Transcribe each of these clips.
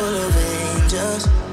full of angels.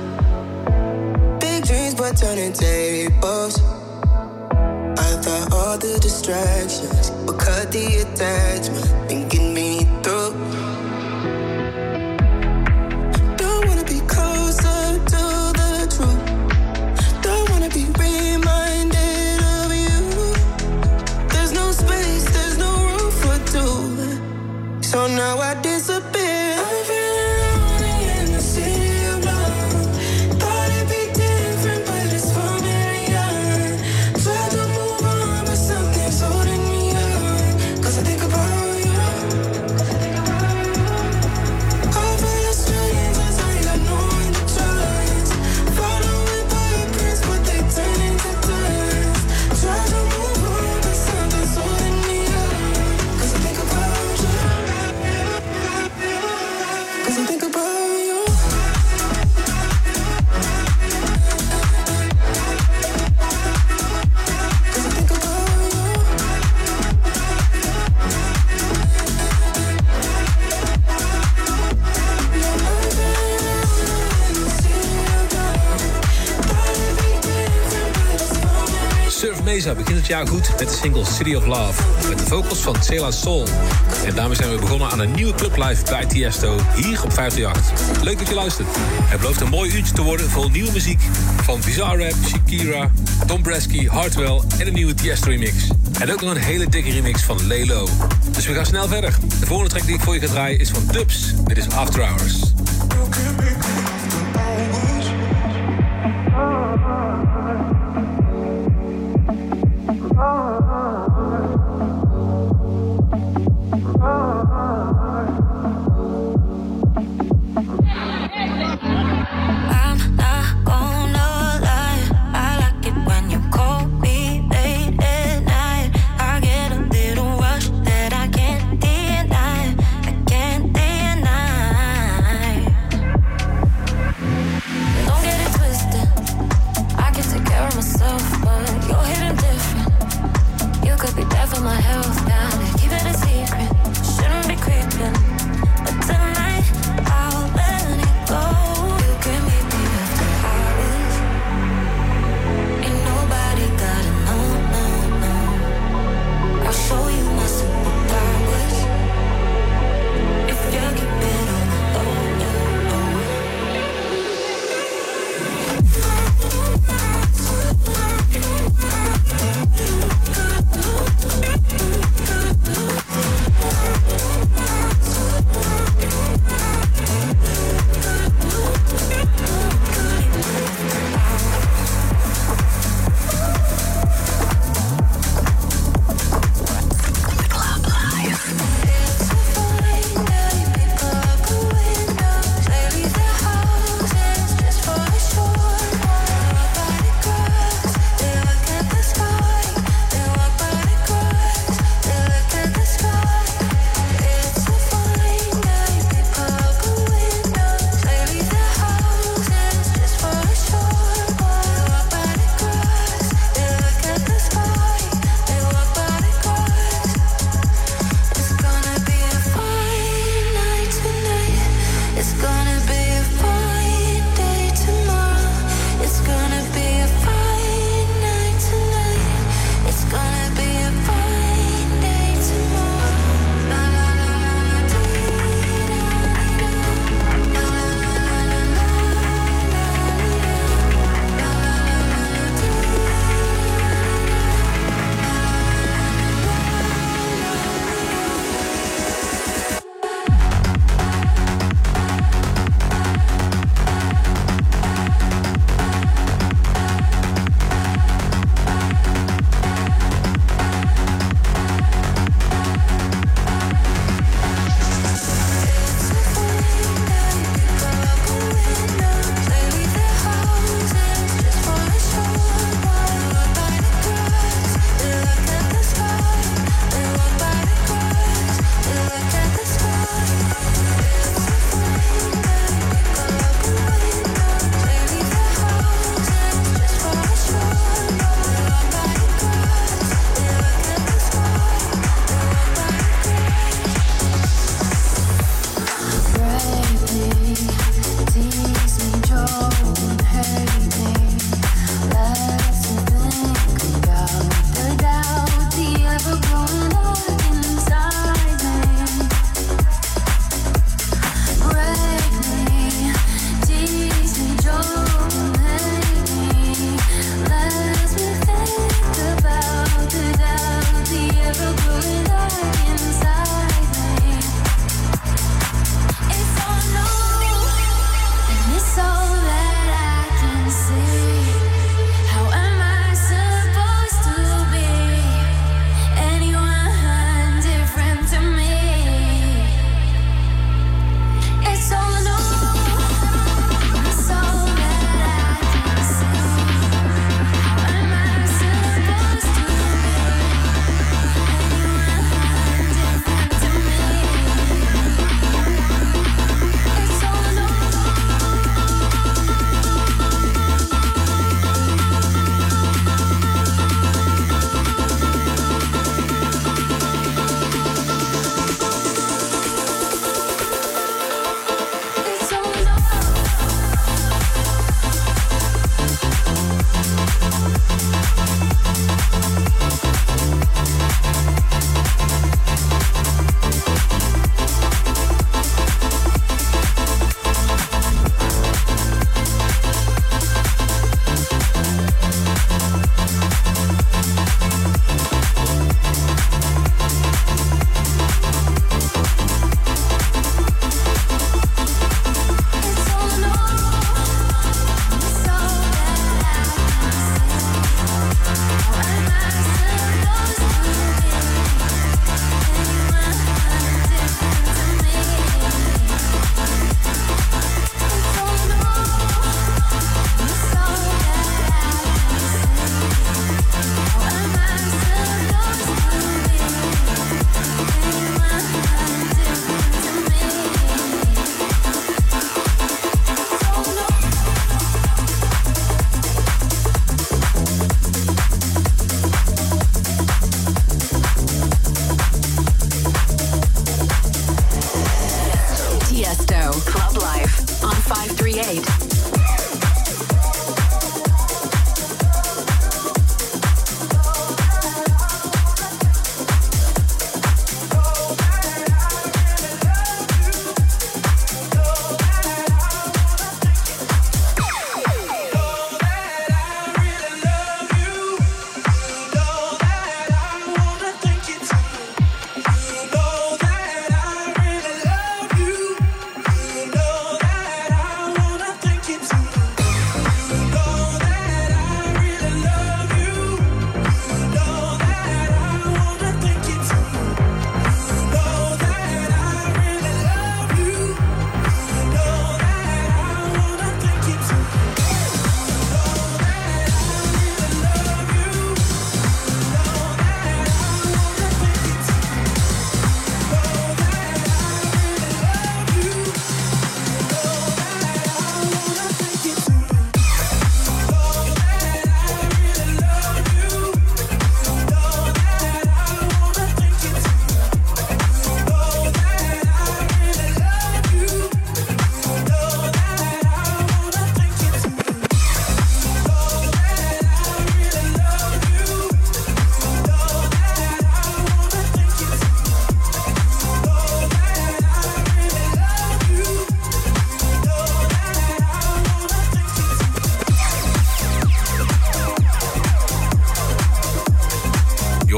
Het jaar goed met de single City of Love. Met de vocals van Cela Soul. En daarmee zijn we begonnen aan een nieuwe club live bij Tiesto hier op 538. Leuk dat je luistert. Het belooft een mooi uurtje te worden vol nieuwe muziek. Van Bizarre Rap, Shakira, Tom Bresky, Hardwell en een nieuwe Tiesto remix. En ook nog een hele dikke remix van Lelo. Dus we gaan snel verder. De volgende track die ik voor je ga draaien is van Dubs. Dit is After Hours.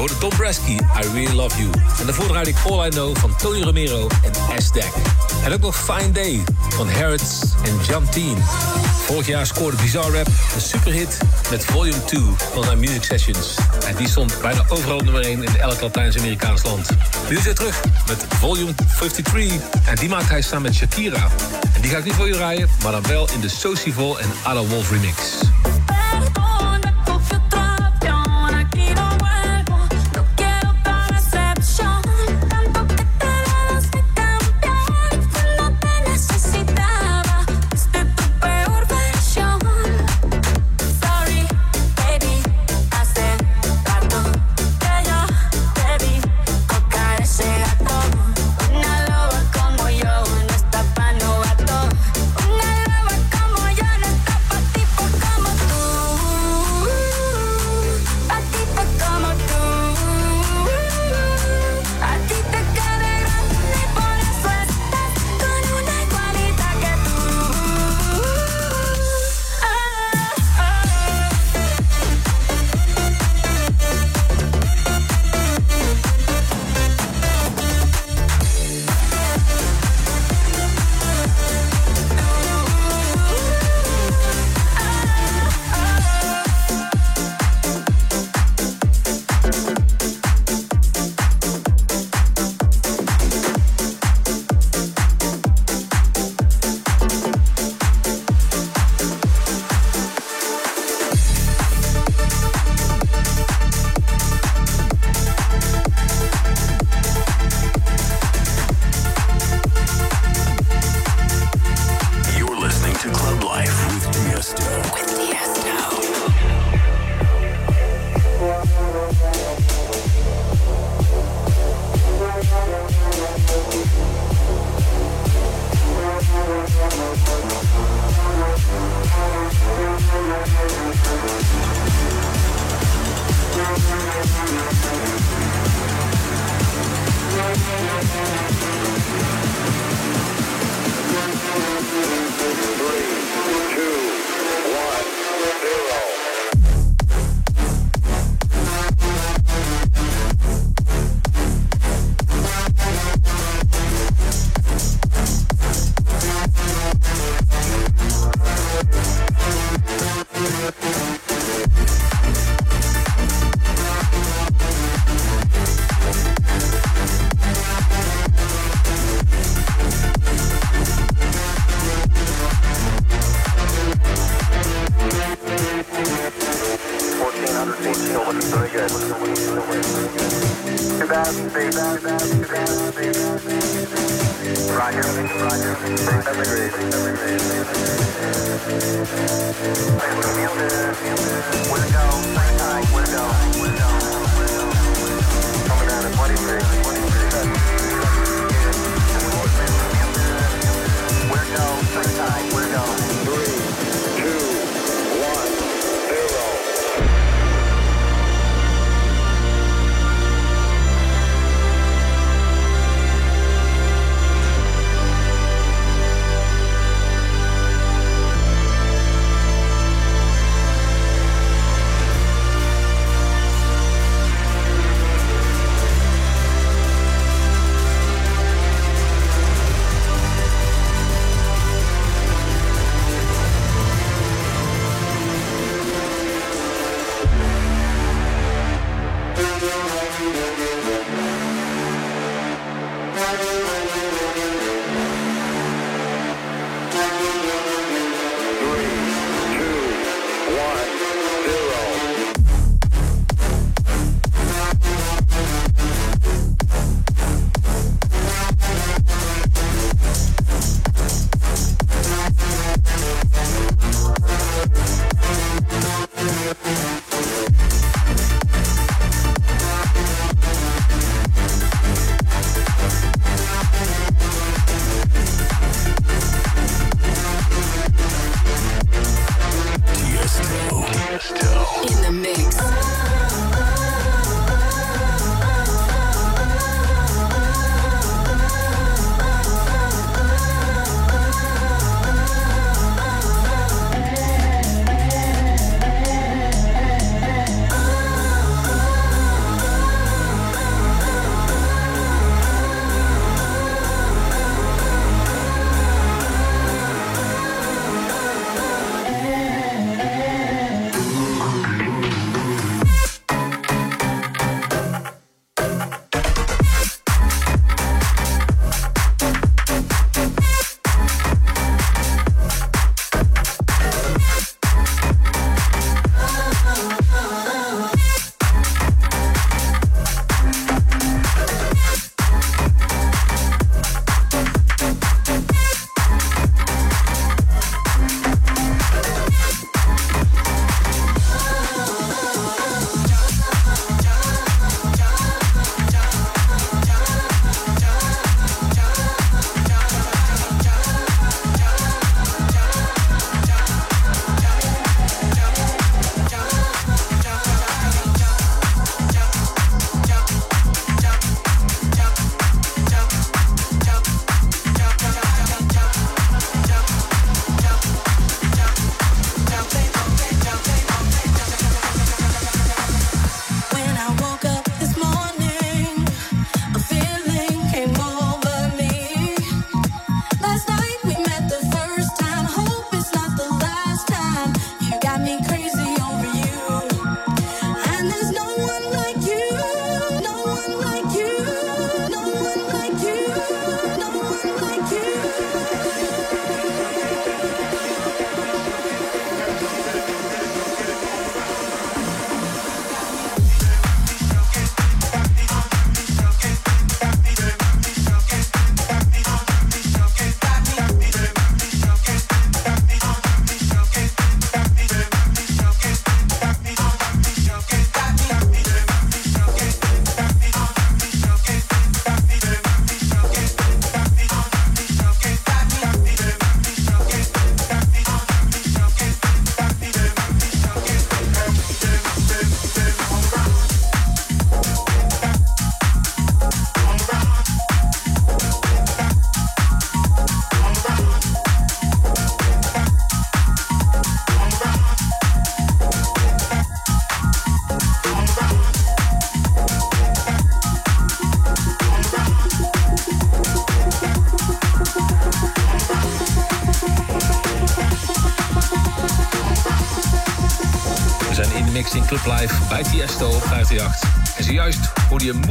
Hoorde Tom Bresky, I Really Love You. En daarvoor draaide ik All I Know van Tony Romero en S-Deck. En ook nog Fine Day van Harrods en Jump Vorig jaar scoorde Bizarre Rap een superhit met Volume 2 van zijn Music Sessions. En die stond bijna overal nummer 1 in elk Latijns-Amerikaans land. Nu is hij terug met Volume 53 en die maakt hij samen met Shakira. En die ga ik niet voor je draaien, maar dan wel in de Socival en Ada Wolf remix.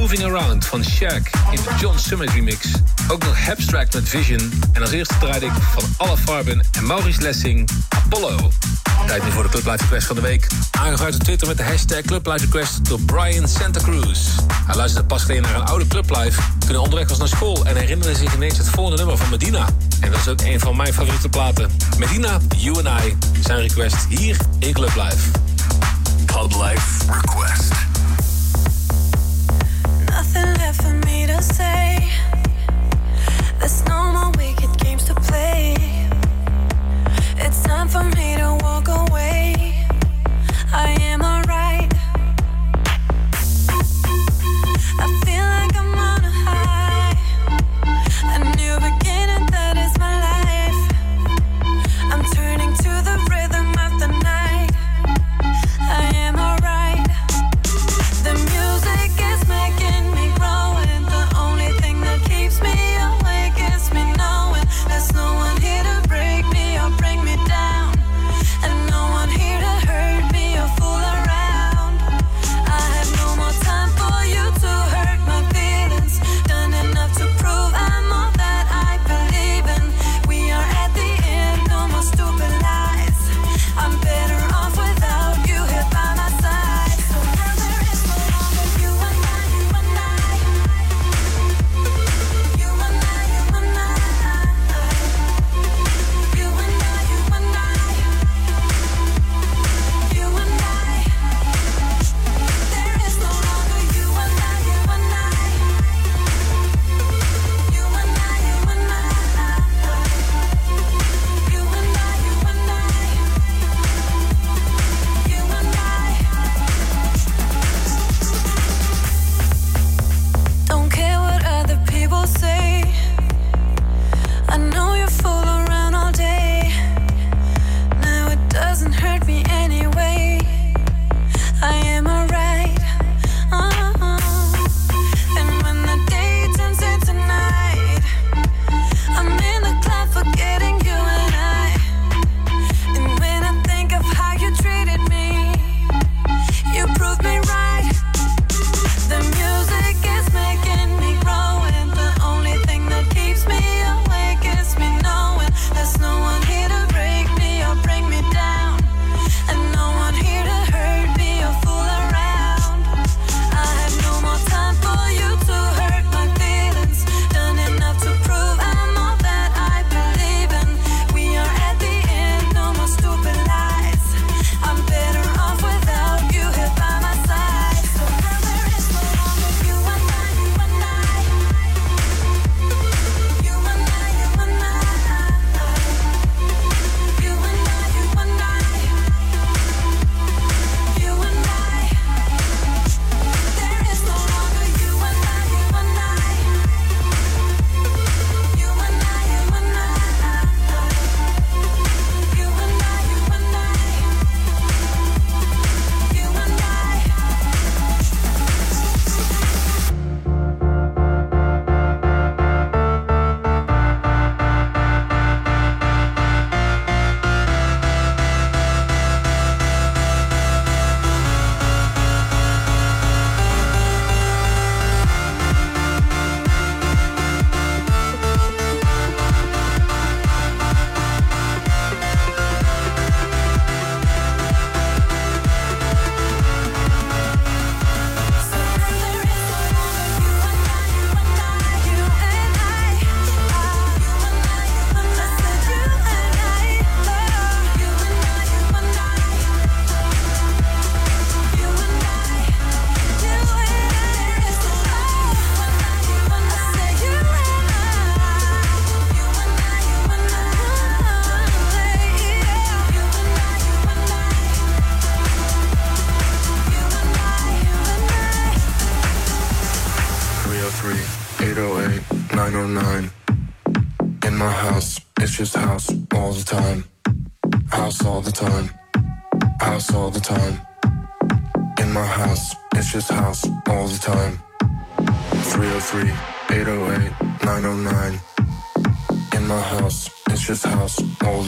Moving Around van Shaq in de John Summit remix. Ook nog Abstract met Vision. En als eerste draaide ik van Alle Farben en Maurice Lessing Apollo. Tijd nu voor de Club Life Request van de week. Aangevraagd op Twitter met de hashtag Club Life Request door Brian Santa Cruz. Hij luisterde pas geleden naar een oude Club Life toen onderweg was naar school en herinnerde zich ineens het volgende nummer van Medina. En dat is ook een van mijn favoriete platen. Medina, You and I, zijn request hier in Club Life. Club Life Request. There's no more wicked games to play. It's time for me.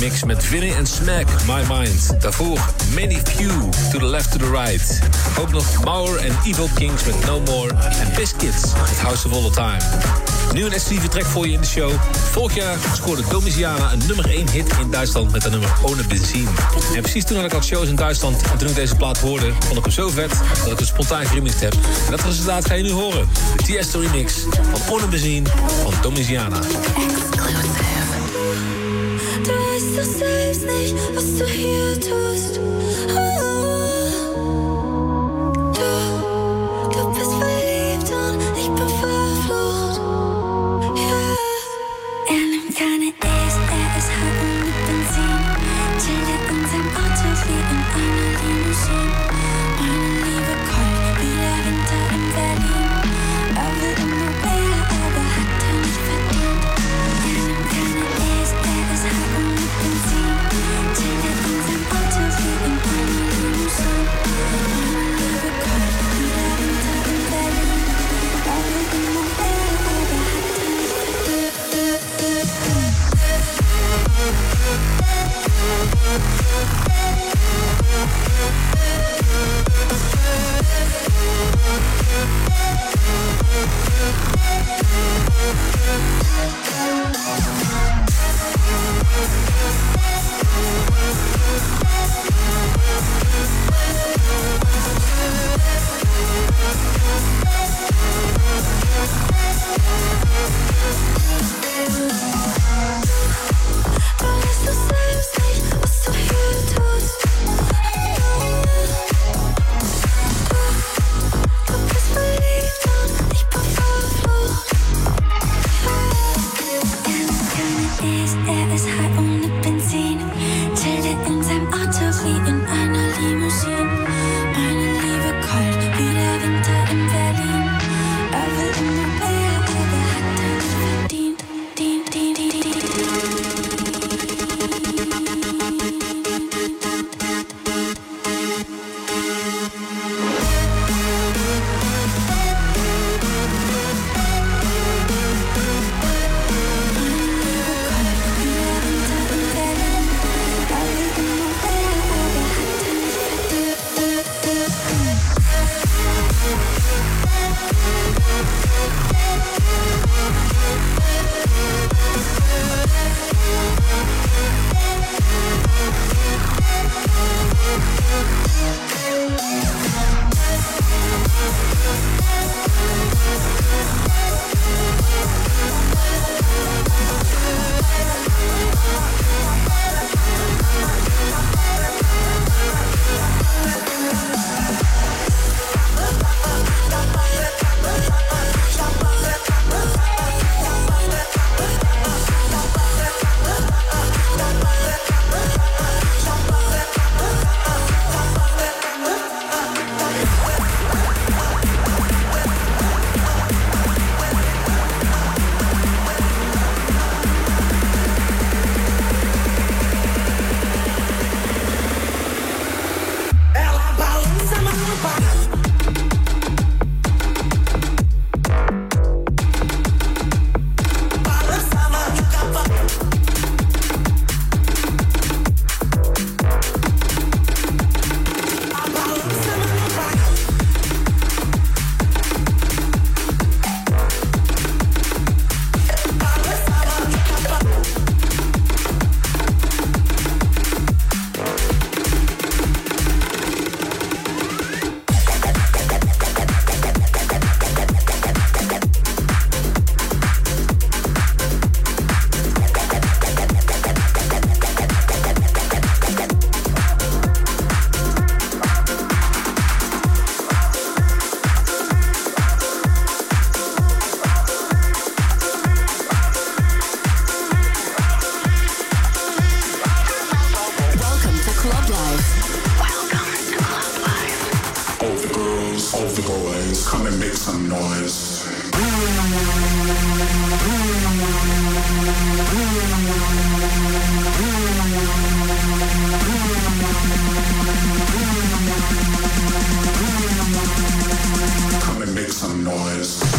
Mix met Vinny en Smack, My Mind. Daarvoor Many Few, To the Left, To the Right. Ook nog Mauer en Evil Kings met No More. En Biscuits met House of All the Time. Nu een exclusieve track voor je in de show. Vorig jaar scoorde Domitiana een nummer 1 hit in Duitsland met de nummer Ohne Benzin. En precies toen ik al shows in Duitsland. En toen ik deze plaat hoorde, vond ik hem zo vet dat ik hem spontaan geremixed heb. En dat resultaat ga je nu horen. De Tiesto remix van Ohne Benzin van Domitiana. Du doch selbst nicht, was du hier tust. Nu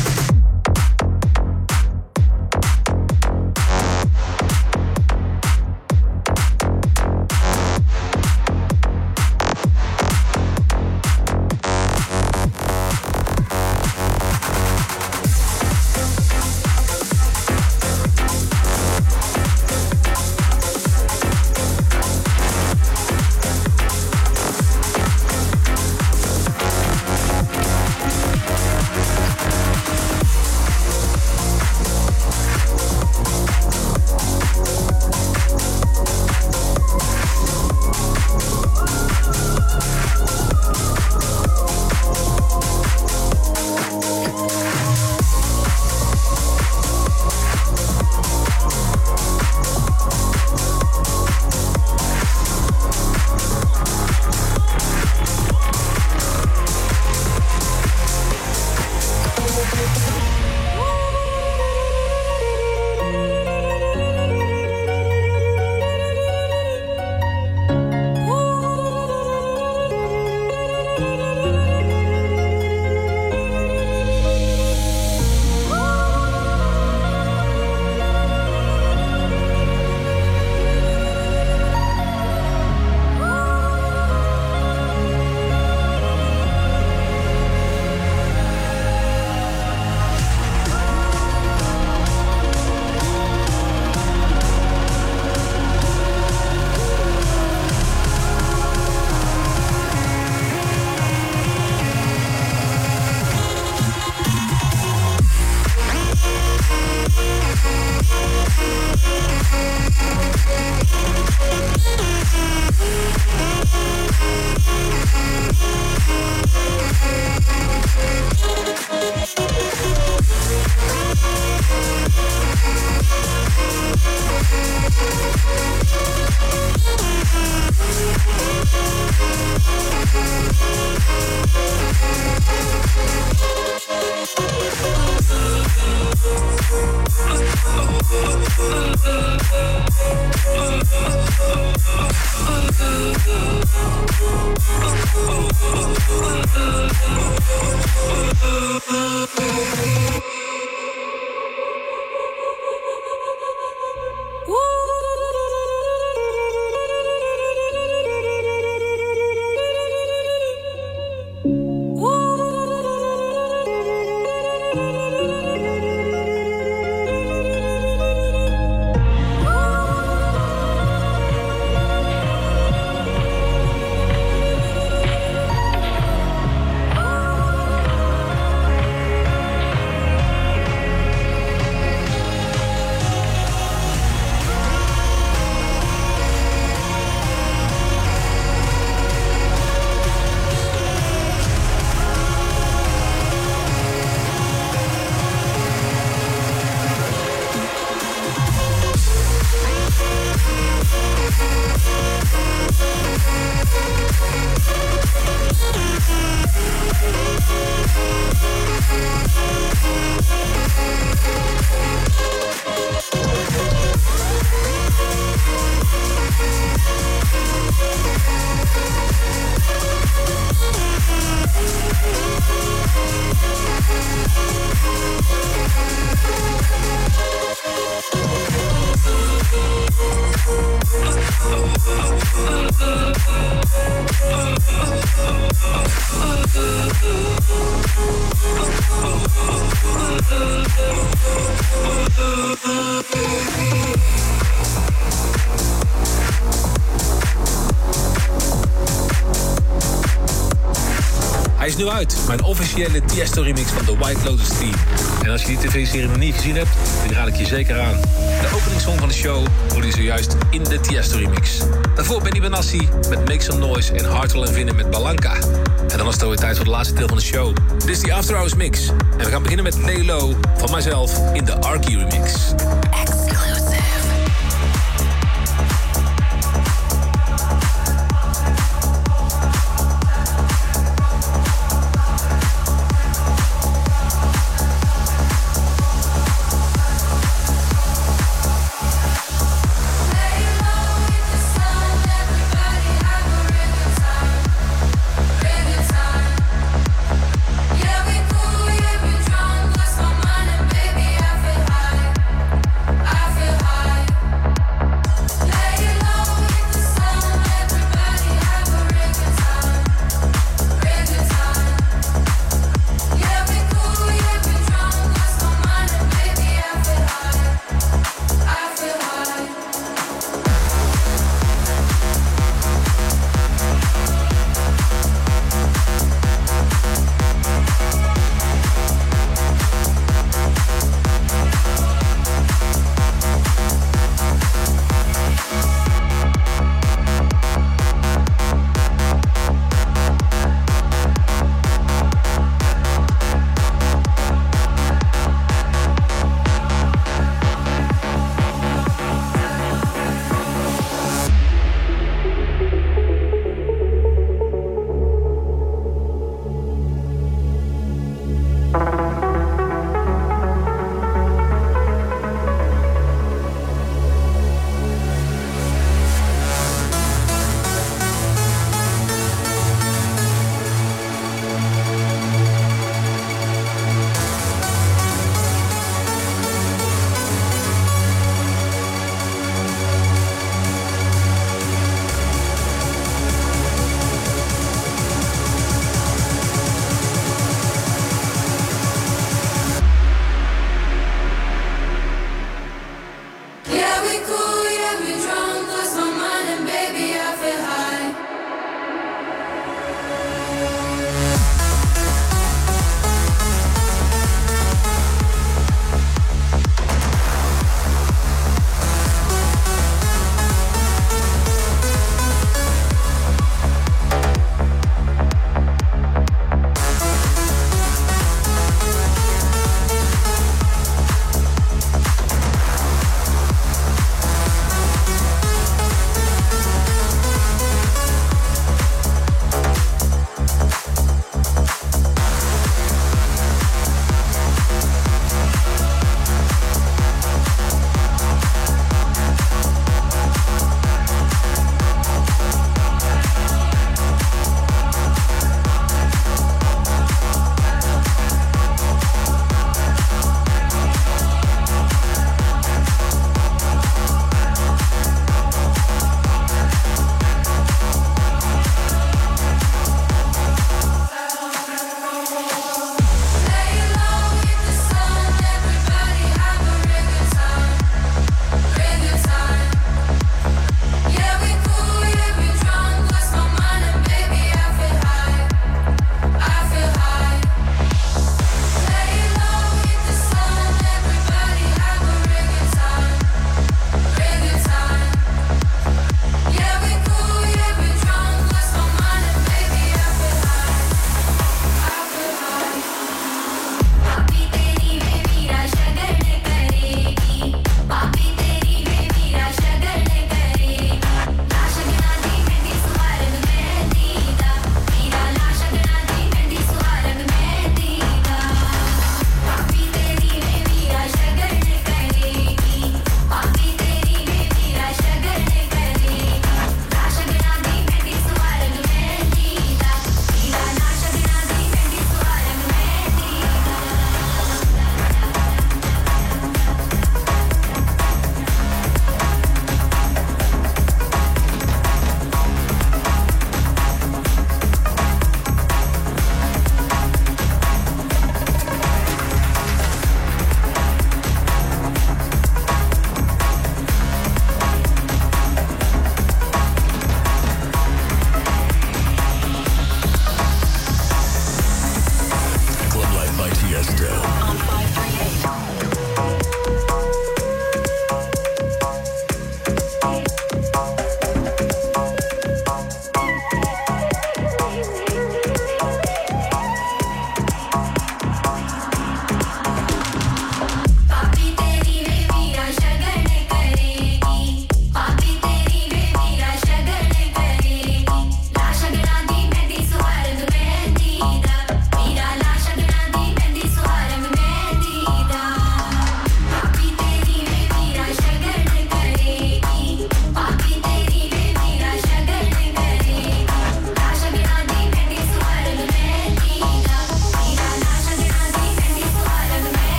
officiële Tiesto remix van The White Lotus Team. En als je die tv-serie nog niet gezien hebt, dan raad ik je zeker aan. De openingssong van de show hoorde je zojuist in de Tiesto remix. Daarvoor Benny Benassi met Make Some Noise en Hartel en Vinnen met Balanka. En dan was het alweer tijd voor de laatste deel van de show. Dit is die After Hours mix. En we gaan beginnen met Lay Low van mijzelf in de Arky remix.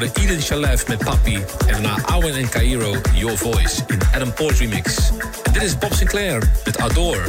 hoorde Eden Shalef met Papi. En daarna Owen en Cairo, Your Voice, in Adam Poort remix. En dit is Bob Sinclair met Adore.